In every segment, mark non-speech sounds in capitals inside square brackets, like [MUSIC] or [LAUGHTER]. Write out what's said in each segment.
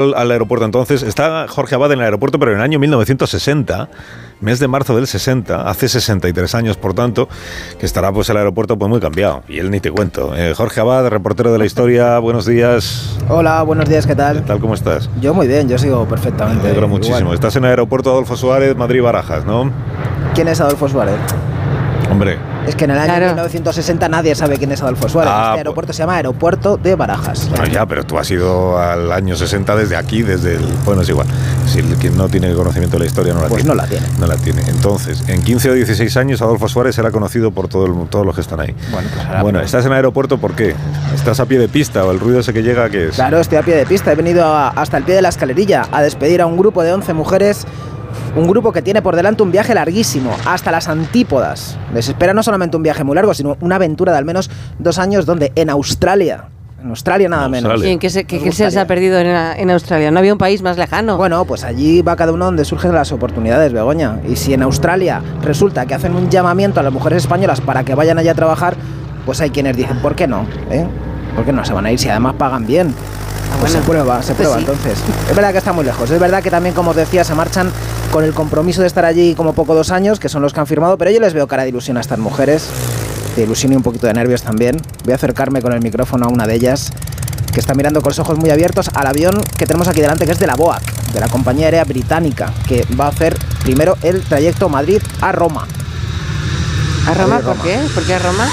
al aeropuerto entonces. Está Jorge Abad en el aeropuerto, pero en el año 1960, mes de marzo del 60, hace 63 años, por tanto, que estará pues el aeropuerto pues muy cambiado. Y él ni te cuento. Eh, Jorge Abad, reportero de la historia, buenos días. Hola, buenos días, ¿qué tal? ¿Qué tal, cómo estás? Yo muy bien, yo sigo perfectamente. Me alegro muchísimo. Estás en el aeropuerto Adolfo Suárez, Madrid-Barajas, ¿no? ¿Quién es Adolfo Suárez? Hombre, Es que en el año 1960 nadie sabe quién es Adolfo Suárez. Ah, este aeropuerto se llama Aeropuerto de Barajas. Bueno, ya, pero tú has ido al año 60 desde aquí, desde el... Bueno, es igual. Si el quien no tiene conocimiento de la historia no la Pues tiene. no la tiene. No la tiene. Entonces, en 15 o 16 años, Adolfo Suárez será conocido por todo el- todos los que están ahí. Bueno, pues ahora- Bueno, ¿estás en el aeropuerto por qué? ¿Estás a pie de pista o el ruido ese que llega, qué es? Claro, estoy a pie de pista. He venido a- hasta el pie de la escalerilla a despedir a un grupo de 11 mujeres. Un grupo que tiene por delante un viaje larguísimo, hasta las antípodas. Les espera no solamente un viaje muy largo, sino una aventura de al menos dos años donde en Australia, en Australia nada En menos. ¿Y en qué se, qué- Nos qué se les ha perdido en, en Australia? ¿No había un país más lejano? Bueno, pues allí va cada uno donde surgen las oportunidades, Begoña. Y si en Australia resulta que hacen un llamamiento a las mujeres españolas para que vayan allá a trabajar, pues hay quienes dicen, ¿por qué no? ¿Eh? ¿Por qué no se van a ir si además pagan bien? Pues bueno. se prueba, se Pues prueba sí. entonces. Es verdad que está muy lejos. Es verdad que también, como os decía, se marchan con el compromiso de estar allí como poco dos años, que son los que han firmado, pero yo les veo cara de ilusión a estas mujeres, de ilusión y un poquito de nervios también. Voy a acercarme con el micrófono a una de ellas, que está mirando con los ojos muy abiertos al avión que tenemos aquí delante, que es de la BOAC, de la compañía aérea británica, que va a hacer primero el trayecto Madrid a Roma. ¿A Roma? Madrid, ¿Por Roma. qué? ¿Por qué a Roma?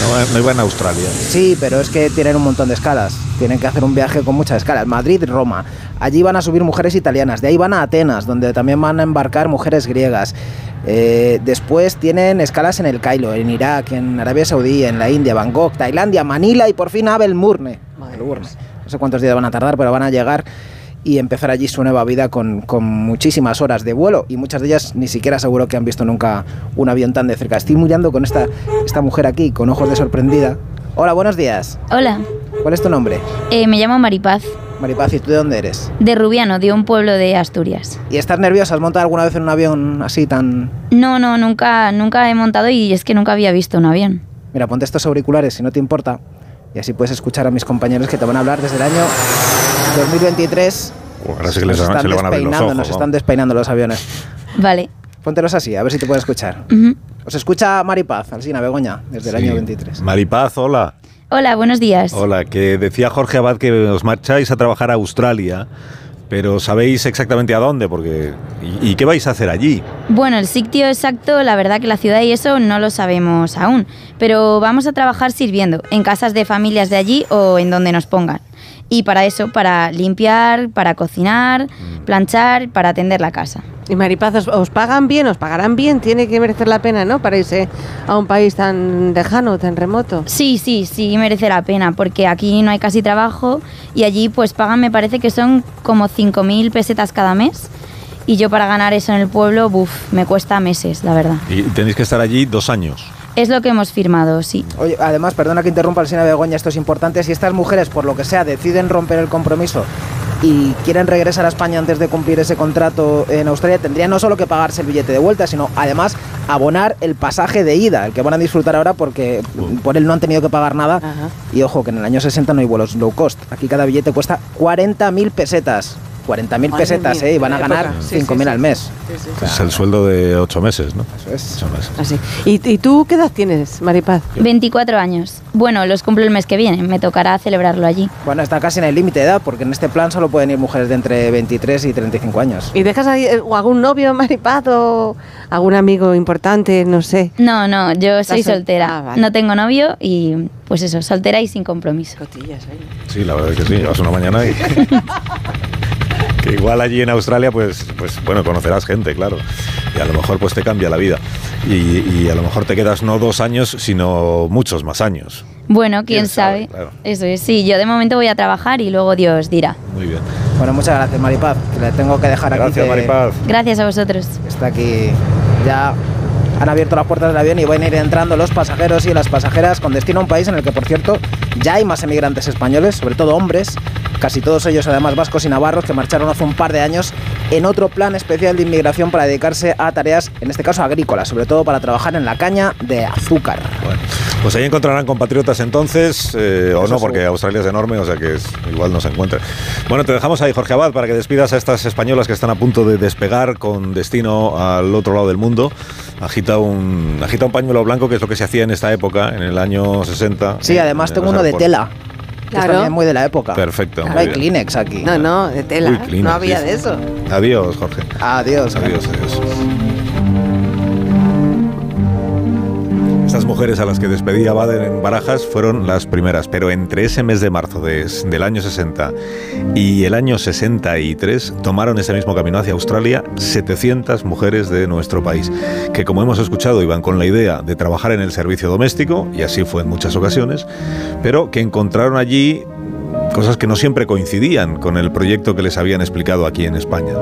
No, no iba en Australia. Sí, pero es que tienen un montón de escalas. Tienen que hacer un viaje con muchas escalas. Madrid, Roma. Allí van a subir mujeres italianas. De ahí van a Atenas, donde también van a embarcar mujeres griegas. Eh, después tienen escalas en el Cairo, en Irak, en Arabia Saudí, en la India, Bangkok, Tailandia, Manila y por fin a Melbourne. Melbourne. No sé cuántos días van a tardar, pero van a llegar y empezar allí su nueva vida con, con muchísimas horas de vuelo y muchas de ellas ni siquiera seguro que han visto nunca un avión tan de cerca. Estoy mirando con esta, esta mujer aquí, con ojos de sorprendida. Hola, buenos días. Hola, ¿Cuál es tu nombre? eh, me llamo Maripaz, Maripaz, ¿y tú de dónde eres? de Rubiano, de un pueblo de Asturias. ¿Y estás nerviosa? ¿Has montado alguna vez en un avión así tan...? No, no, nunca, nunca he montado y es que nunca había visto un avión. Mira, ponte estos auriculares si no te importa y así puedes escuchar a mis compañeros que te van a hablar desde el año 2023. Ahora sí que les Nos están se le van a ver los despeinando, ojos. Nos ¿no? están despeinando los aviones. Vale. Póntelos así, a ver si te pueden escuchar. Ujú. Os escucha Maripaz, Alsina Begoña, desde el Sí. año 23. Maripaz, hola. Hola, buenos días. Hola, que decía Jorge Abad que os marcháis a trabajar a Australia, pero ¿sabéis exactamente a dónde? Porque ¿Y, y qué vais a hacer allí? Bueno, el sitio exacto, la verdad que la ciudad y eso no lo sabemos aún, pero vamos a trabajar sirviendo en casas de familias de allí o en donde nos pongan. Y para eso, para limpiar, para cocinar, planchar, para atender la casa. Y Maripaz, ¿os, os pagan bien? ¿Os pagarán bien? Tiene que merecer la pena, ¿no? Para irse a un país tan lejano, tan remoto. Sí, sí, sí, merece la pena, porque aquí no hay casi trabajo y allí pues pagan, me parece que son como 5.000 pesetas cada mes. Y yo para ganar eso en el pueblo, buf, me cuesta meses, la verdad. Y tenéis que estar allí dos años. Es lo que hemos firmado, sí. Oye, además, perdona que interrumpa Alsina Begoña, esto es importante. Si estas mujeres, por lo que sea, deciden romper el compromiso y quieren regresar a España antes de cumplir ese contrato en Australia, tendrían no solo que pagarse el billete de vuelta, sino además abonar el pasaje de ida, el que van a disfrutar ahora porque por él no han tenido que pagar nada. Ajá. Y ojo, que en el año 60 no hay vuelos low cost. Aquí cada billete cuesta 40.000 pesetas. 40.000 Madre pesetas, mía, ¿eh? Y van a ganar época. Sí, 5.000 sí, sí. al mes. Es el sueldo de ocho meses, ¿no? Eso es. Ocho meses. Así. ¿Y, y tú qué edad tienes, Maripaz? 24 años. Bueno, los cumplo el mes que viene, me tocará celebrarlo allí. Bueno, está casi en el límite de edad, porque en este plan solo pueden ir mujeres de entre 23 y 35 años. ¿Y dejas ahí, eh, o algún novio, [LAUGHS] Maripaz, o algún amigo importante, no sé? No, no, yo soy sol- soltera. Ah, vale. No tengo novio y pues eso, soltera y sin compromiso. Cotillas, ahí. Sí, la verdad es que sí. Llevas una mañana y... [LAUGHS] que [LAUGHS] igual allí en Australia, pues, pues bueno, conocerás gente, claro. Y a lo mejor pues te cambia la vida. Y, y a lo mejor te quedas no dos años, sino muchos más años. Bueno, quién, Quién sabe, sabe. claro. Eso es, sí, yo de momento voy a trabajar y luego Dios dirá. Muy bien. Bueno, muchas gracias, Maripaz, que le tengo que dejar aquí. Gracias, que Maripaz. Gracias a vosotros. Está aquí ya. Han abierto las puertas del avión y van a ir entrando los pasajeros y las pasajeras con destino a un país en el que, por cierto, ya hay más emigrantes españoles, sobre todo hombres, casi todos ellos además vascos y navarros, que marcharon hace un par de años en otro plan especial de inmigración para dedicarse a tareas, en este caso agrícolas, sobre todo para trabajar en la caña de azúcar. Bueno, Pues ahí encontrarán compatriotas entonces, eh, o no, porque Australia es enorme, o sea que igual no se encuentra. Bueno, te dejamos ahí, Jorge Abad, para que despidas a estas españolas que están a punto de despegar con destino al otro lado del mundo. Agita un, agita un pañuelo blanco, que es lo que se hacía en esta época, en el año 60. Sí, además tengo uno de tela. Claro. Que es también muy de la época. Perfecto. No hay Kleenex aquí. No, no, de tela. no había de eso. Adiós, Jorge. Adiós. Adiós, adiós. Mujeres a las que despedía Baden en Barajas fueron las primeras, pero entre ese mes de marzo del año 60 y el año 63 tomaron ese mismo camino hacia Australia 700 mujeres de nuestro país, que como hemos escuchado iban con la idea de trabajar en el servicio doméstico, y así fue en muchas ocasiones, pero que encontraron allí cosas que no siempre coincidían con el proyecto que les habían explicado aquí en España.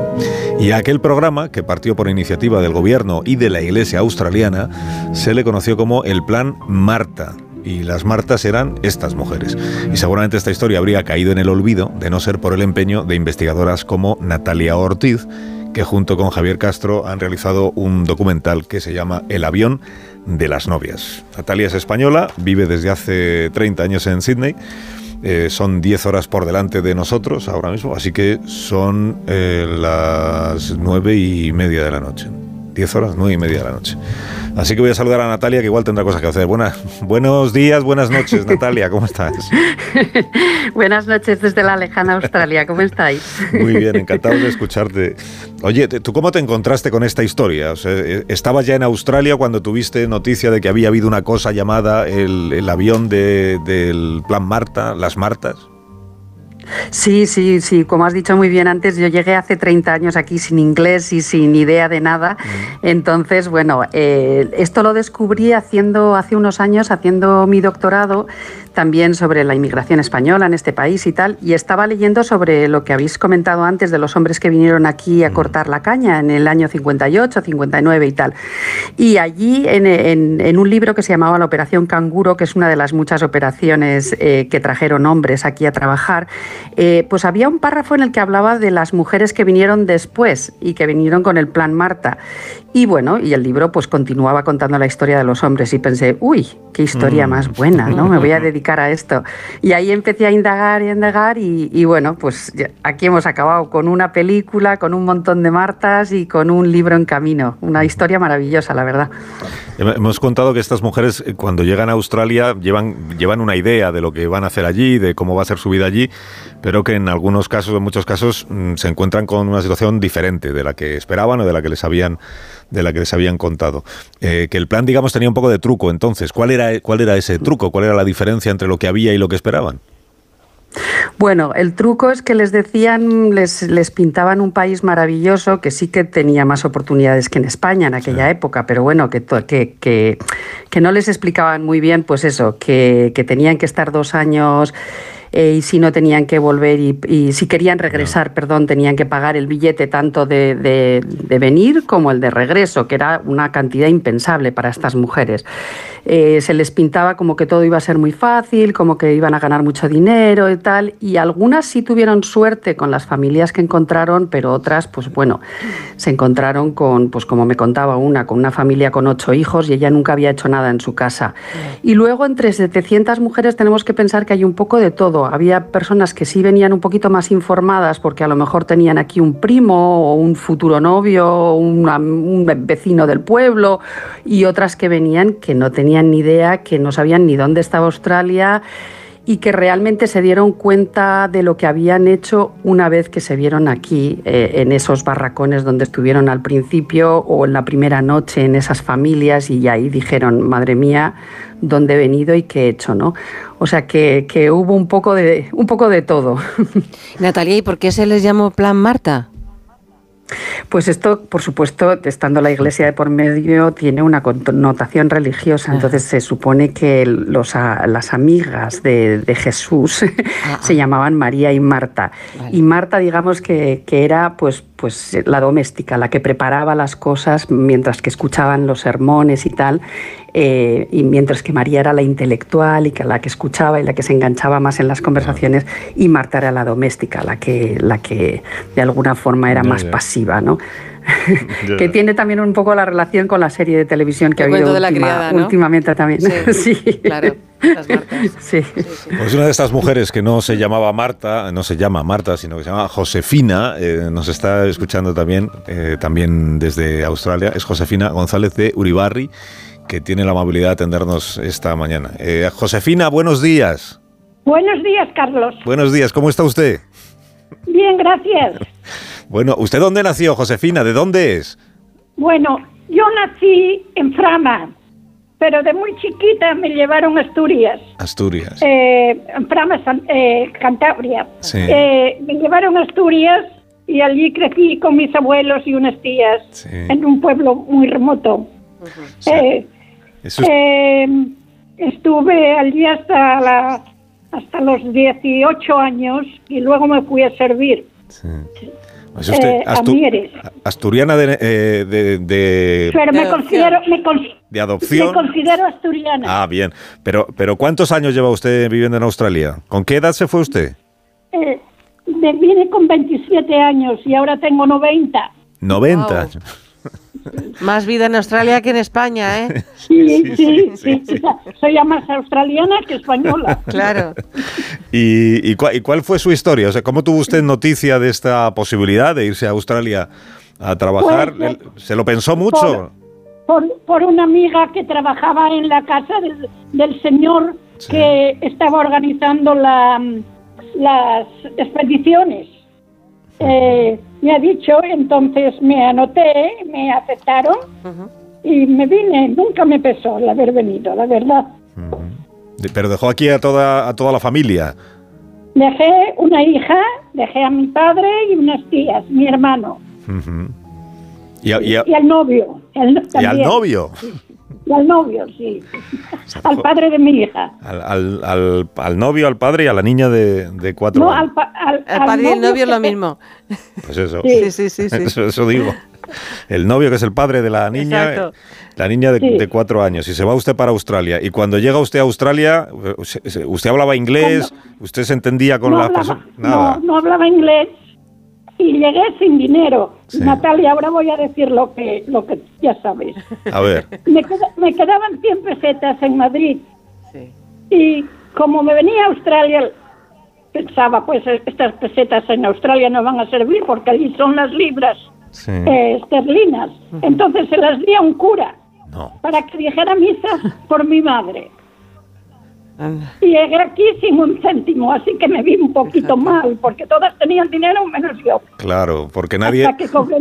Y a aquel programa, que partió por iniciativa del gobierno y de la Iglesia australiana, se le conoció como el Plan Marta, y las Martas eran estas mujeres. Y seguramente esta historia habría caído en el olvido de no ser por el empeño de investigadoras como Natalia Ortiz, que junto con Javier Castro han realizado un documental que se llama El avión de las novias. Natalia es española, vive desde hace 30 años en Sydney eh, son 10 horas por delante de nosotros ahora mismo, así que son eh, las 9 y media de la noche. 10 horas, 9 y media de la noche. Así que voy a saludar a Natalia, que igual tendrá cosas que hacer. Buena, buenos días, buenas noches, [LAUGHS] Natalia, ¿cómo estás? [LAUGHS] buenas noches desde la lejana Australia, ¿cómo estáis? Muy bien, encantado de escucharte. Oye, ¿tú cómo te encontraste con esta historia? Eh, ¿Estabas ya en Australia cuando tuviste noticia de que había habido una cosa llamada el, avión del Plan Marta, las Martas? Sí, sí, sí, como has dicho muy bien antes, yo llegué hace 30 años aquí sin inglés y sin idea de nada. Mm. Entonces, bueno, eh, esto lo descubrí haciendo hace unos años, haciendo mi doctorado también sobre la inmigración española en este país y tal, y estaba leyendo sobre lo que habéis comentado antes de los hombres que vinieron aquí a mm. cortar la caña en el año 58, 59 y tal. Y allí, en, un libro que se llamaba La Operación Canguro, que es una de las muchas operaciones eh, que trajeron hombres aquí a trabajar, eh, pues había un párrafo en el que hablaba de las mujeres que vinieron después y que vinieron con el plan Marta. Y bueno, y el libro pues continuaba contando la historia de los hombres y pensé, uy, qué historia mm. más buena, ¿no? Me voy a dedicar [LAUGHS] a esto. Y ahí empecé a indagar y a indagar y, bueno, pues aquí hemos acabado con una película, con un montón de Martas y con un libro en camino. Una historia maravillosa, la verdad. Hemos contado que estas mujeres eh, cuando llegan a Australia llevan, llevan una idea de lo que van a hacer allí, de cómo va a ser su vida allí, pero que en algunos casos, en muchos casos, mm, se encuentran con una situación diferente de la que esperaban o de la que les habían de la que les habían contado. Eh, que el plan, digamos, tenía un poco de truco. Entonces, ¿cuál era, ¿cuál era ese truco? ¿Cuál era la diferencia entre lo que había y lo que esperaban? Bueno, el truco es que les decían, les, les, pintaban un país maravilloso que sí que tenía más oportunidades que en España en aquella época, pero bueno, que, que, que, que, no les explicaban muy bien, pues eso, que, que tenían que estar dos años eh, y si no tenían que volver y, si querían regresar, perdón, tenían que pagar el billete tanto de, de, venir como el de regreso, que era una cantidad impensable para estas mujeres. Eh, se les pintaba como que todo iba a ser muy fácil, como que iban a ganar mucho dinero y tal, y algunas sí tuvieron suerte con las familias que encontraron, pero otras, pues bueno, se encontraron con, pues como me contaba una, con una familia con ocho hijos y ella nunca había hecho nada en su casa. Y luego entre 700 mujeres tenemos que pensar que hay un poco de todo había personas que sí venían un poquito más informadas porque a lo mejor tenían aquí un primo o un futuro novio o un vecino del pueblo y otras que venían que no tenían ni idea, que no sabían ni dónde estaba Australia y que realmente se dieron cuenta de lo que habían hecho una vez que se vieron aquí, eh, en esos barracones donde estuvieron al principio o en la primera noche en esas familias y ahí dijeron, madre mía, dónde he venido y qué he hecho, ¿no? O sea que, que hubo un poco, de, un poco de todo. [LAUGHS] Natalia, ¿y por qué se les llamó Plan Marta? Pues esto, por supuesto, estando la iglesia de por medio, tiene una connotación religiosa. Entonces se supone que los, las amigas de, Jesús [LAUGHS] ah, se ah. llamaban María y Marta. Y Marta, digamos que, que, era pues, pues la doméstica, la que preparaba las cosas mientras que escuchaban los sermones y tal. Eh, y mientras que María era la intelectual y que la que escuchaba y la que se enganchaba más en las conversaciones, y Marta era la doméstica, la que, la que de alguna forma era más pasiva, ¿no? [LAUGHS] que tiene también un poco la relación con la serie de televisión que ha habido últimamente también. Sí, [LAUGHS] claro. Las [LAUGHS] sí. Pues una de estas mujeres que no se llamaba Marta, no se llama Marta, sino que se llama Josefina, eh, nos está escuchando también, eh, también desde Australia, es Josefina González de Uribarri, que tiene la amabilidad de atendernos esta mañana. Eh, Josefina, buenos días. Buenos días, Carlos. Buenos días, ¿cómo está usted? Bien, gracias. [LAUGHS] Bueno, ¿usted dónde nació, Josefina? ¿De dónde es? Bueno, yo nací en Frama, pero de muy chiquita me llevaron a Asturias. Asturias. Eh, en Frama, eh, Cantabria. Sí. Eh, me llevaron a Asturias y allí crecí con mis abuelos y unas tías en un pueblo muy remoto. Estuve allí hasta, la, hasta los 18 años y luego me fui a servir. Sí. Es usted eh, asturiana de, eh, de, Pero me considero... Me ¿De adopción? Me considero asturiana. Ah, bien. Pero, pero ¿cuántos años lleva usted viviendo en Australia? ¿Con qué edad se fue usted? Eh, vine con 27 años y ahora tengo 90. 90. Más vida en Australia que en España, ¿eh? [LAUGHS] Sí, sí, sí. Soy ya más australiana que española. [LAUGHS] Claro. ¿Y, cuál, fue su historia? O sea, ¿cómo tuvo usted noticia de esta posibilidad de irse a Australia a trabajar? Pues, ¿Se lo pensó mucho? Por, una amiga que trabajaba en la casa del, señor que estaba organizando la, las expediciones. Eh, me ha dicho, entonces me anoté, me aceptaron y me vine. Nunca me pesó el haber venido, la verdad. Pero dejó aquí a toda, a toda la familia. Dejé una hija, dejé a mi padre y unas tías, mi hermano. y, al novio. ¿Y al novio? Y al novio, sí. al padre de mi hija. Al, al, al, novio, al padre y a la niña de, de cuatro no, años. Al, padre y el novio es lo mismo. Pues eso. Sí, sí, sí. sí, [LAUGHS] Eso, digo. El novio que es el padre de la niña, la niña de, cuatro años. Y se va usted para Australia. Y cuando llega usted a Australia, ¿usted hablaba inglés? ¿Usted se entendía con las personas? No, no hablaba inglés y llegué sin dinero. Natalia, ahora voy a decir lo que, lo que ya sabes. A ver. Me, quedaban 100 pesetas en Madrid. Sí. Y como me venía a Australia, pensaba, pues estas pesetas en Australia no van a servir porque allí son las libras eh, esterlinas. Entonces se las di a un cura para que dijera misa por mi madre. Y llegué aquí sin un céntimo, así que me vi un poquito mal, porque todas tenían dinero menos yo. Claro, porque nadie... Hasta que cobré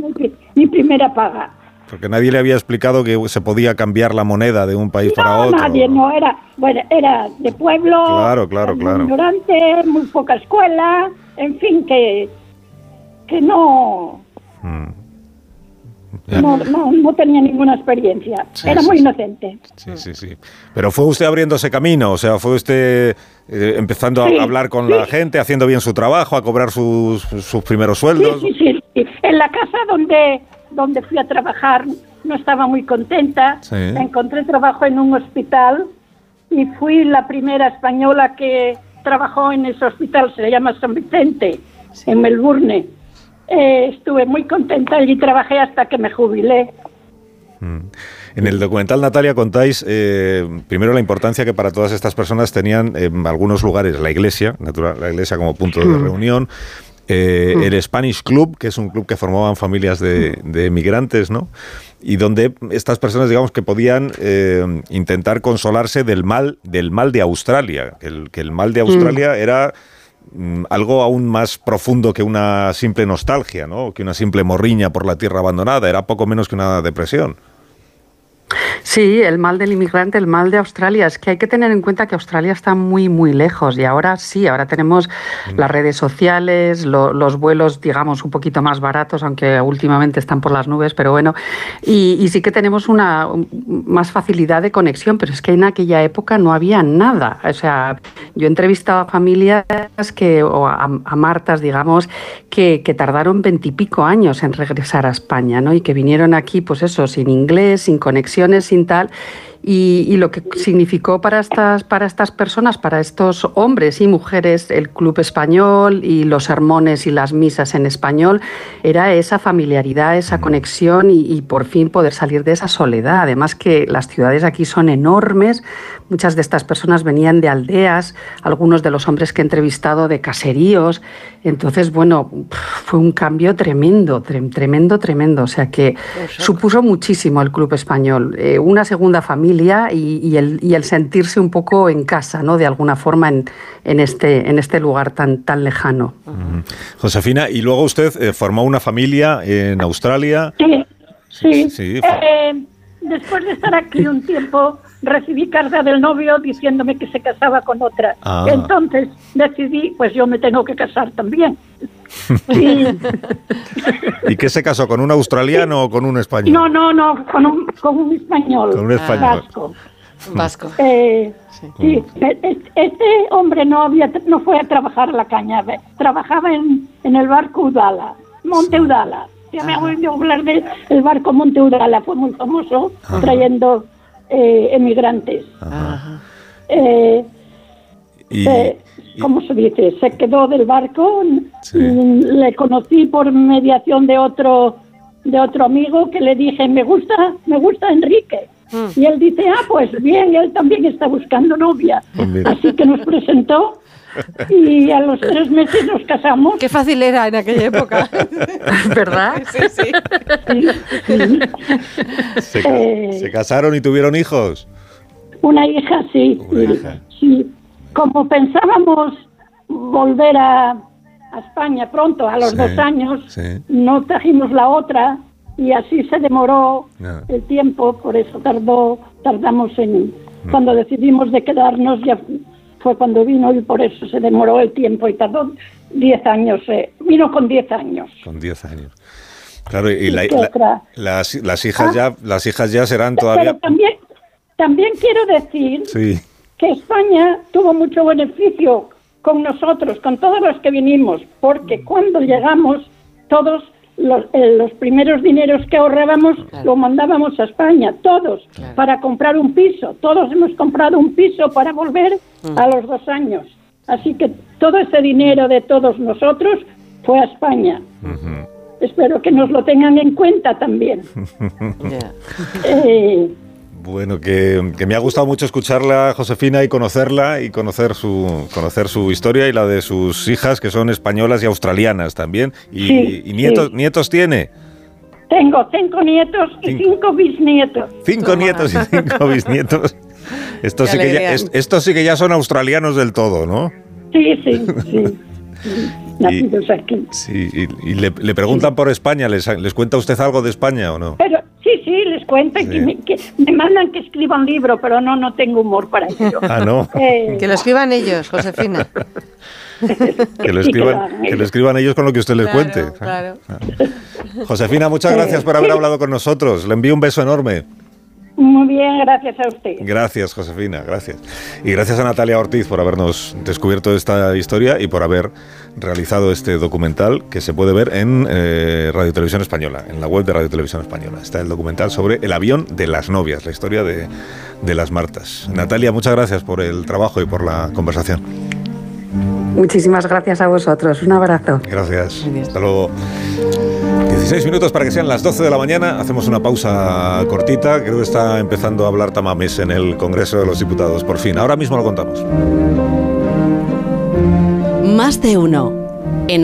mi, primera paga. Porque nadie le había explicado que se podía cambiar la moneda de un país para otro. nadie, no, era, bueno, era de pueblo, claro, claro, claro. ignorante, muy poca escuela, en fin, que, que no... Hmm. No, no, no, tenía ninguna experiencia. Era muy inocente. Sí, sí, sí. Pero fue usted abriendo ese camino, o sea, fue usted eh, empezando a hablar con la gente, haciendo bien su trabajo, a cobrar sus, sus primeros sueldos. Sí, sí, sí. En la casa donde, donde fui a trabajar no estaba muy contenta. Encontré trabajo en un hospital y fui la primera española que trabajó en ese hospital, se llama San Vicente, en Melbourne. Eh, estuve muy contenta y trabajé hasta que me jubilé. Mm. En el documental, Natalia, contáis eh, primero la importancia que para todas estas personas tenían en algunos lugares la iglesia, natural, la iglesia como punto de mm. reunión, eh, mm. el Spanish Club, que es un club que formaban familias de, de migrantes, ¿no? Y donde estas personas, digamos, que podían intentar consolarse del mal, del mal de Australia, el, que el mal de Australia era algo aún más profundo que una simple nostalgia, ¿no? que una simple morriña por la tierra abandonada, era poco menos que una depresión. Sí, el mal del inmigrante, el mal de Australia. Es que hay que tener en cuenta que Australia está muy, muy lejos y ahora sí, ahora tenemos mm. las redes sociales, los vuelos, digamos, un poquito más baratos, aunque últimamente están por las nubes, pero bueno, y, sí que tenemos una más facilidad de conexión, pero es que en aquella época no había nada. O sea, yo he entrevistado a familias que, o a, Martas, digamos, que, que tardaron veintipico años en regresar a España, ¿no? Y que vinieron aquí, pues eso, sin inglés, sin conexión sin tal. Y, lo que significó para estas, para estas personas, para estos hombres y mujeres, el club español y los sermones y las misas en español, era esa familiaridad, esa conexión y, por fin poder salir de esa soledad. Además que las ciudades aquí son enormes, muchas de estas personas venían de aldeas, algunos de los hombres que he entrevistado de caseríos. Entonces, bueno, fue un cambio tremendo, tremendo, tremendo. O sea que supuso muchísimo el club español. Eh, una segunda familia y, el, sentirse un poco en casa, ¿no? De alguna forma en, en este, en este lugar tan, tan lejano. Josefina, y luego usted eh, formó una familia en Australia. Sí, sí. Eh, después de estar aquí un tiempo, recibí carta del novio diciéndome que se casaba con otra. Ah. Entonces decidí, pues yo me tengo que casar también. [LAUGHS] ¿Y qué se casó? ¿Con un australiano o con un español? No, no, no, con un, con un español. Con un español. Vasco. Vasco. Eh, sí. E, e, este hombre no había no fue a trabajar a la caña, trabajaba en, en el barco Udala, Monte Udala. Ya me oído hablar del barco Monte Udala, fue muy famoso, trayendo eh, emigrantes. Eh, y, eh, ¿Cómo se dice? Se quedó del barco. Le conocí por mediación de otro de otro amigo que le dije me gusta me gusta Enrique mm. y él dice ah pues bien él también está buscando novia pues así que nos presentó y a los tres meses nos casamos. Qué fácil era en aquella época. [LAUGHS] ¿Verdad? Sí, sí. Eh, ¿Se, casaron y tuvieron hijos? Una hija, sí. Sí. Como pensábamos volver a, España pronto, a los dos años, no trajimos la otra y así se demoró el tiempo, por eso tardó, tardamos en... Mm. Cuando decidimos de quedarnos ya fue cuando vino y por eso se demoró el tiempo y tardó 10 años. Eh. Vino con 10 años. Con 10 años. Claro, y, la, las, las, hijas ya ah. las hijas ya serán todavía. Pero también, también quiero decir que España tuvo mucho beneficio con nosotros, con todos los que vinimos, porque cuando llegamos todos los, eh, los, primeros dineros que ahorrábamos lo mandábamos a España, todos, para comprar un piso. Todos hemos comprado un piso para volver mm. a los dos años. Así que todo ese dinero de todos nosotros fue a España. Espero que nos lo tengan en cuenta también. [LAUGHS] eh, bueno, que, me ha gustado mucho escucharla, Josefina, y conocerla, y conocer su, conocer su historia y la de sus hijas, que son españolas y australianas también. ¿Y, nietos, nietos tiene? Tengo cinco nietos y cinco, bisnietos. Cinco nietos y cinco [LAUGHS] bisnietos. Estos sí, que ya, estos sí que ya son australianos del todo, ¿no? Sí, sí, sí. [LAUGHS] nacidos aquí. Sí, y, le, preguntan por España, ¿Les, ¿les cuenta usted algo de España o no? Pero sí, sí, les cuentan que, me, mandan que escriban un libro, pero no, no tengo humor para ello. Ah, no. Eh, que lo escriban ellos, Josefina. [LAUGHS] que, lo escriban, que, lo escriban ellos con lo que usted les cuente. Claro. Josefina, muchas gracias por haber hablado con nosotros. Le envío un beso enorme. Muy bien, gracias a usted. Gracias, Josefina, gracias. Y gracias a Natalia Ortiz por habernos descubierto esta historia y por haber realizado este documental que se puede ver en eh, Radio Televisión Española, en la web de Radio Televisión Española. Está el documental sobre el avión de las novias, la historia de, de las Martas. Natalia, muchas gracias por el trabajo y por la conversación. Muchísimas gracias a vosotros. Un abrazo. Gracias. Hasta luego. 16 minutos para que sean las 12 de la mañana. Hacemos una pausa cortita. Creo que está empezando a hablar Tamames en el Congreso de los Diputados. Por fin. Ahora mismo lo contamos. Más de uno.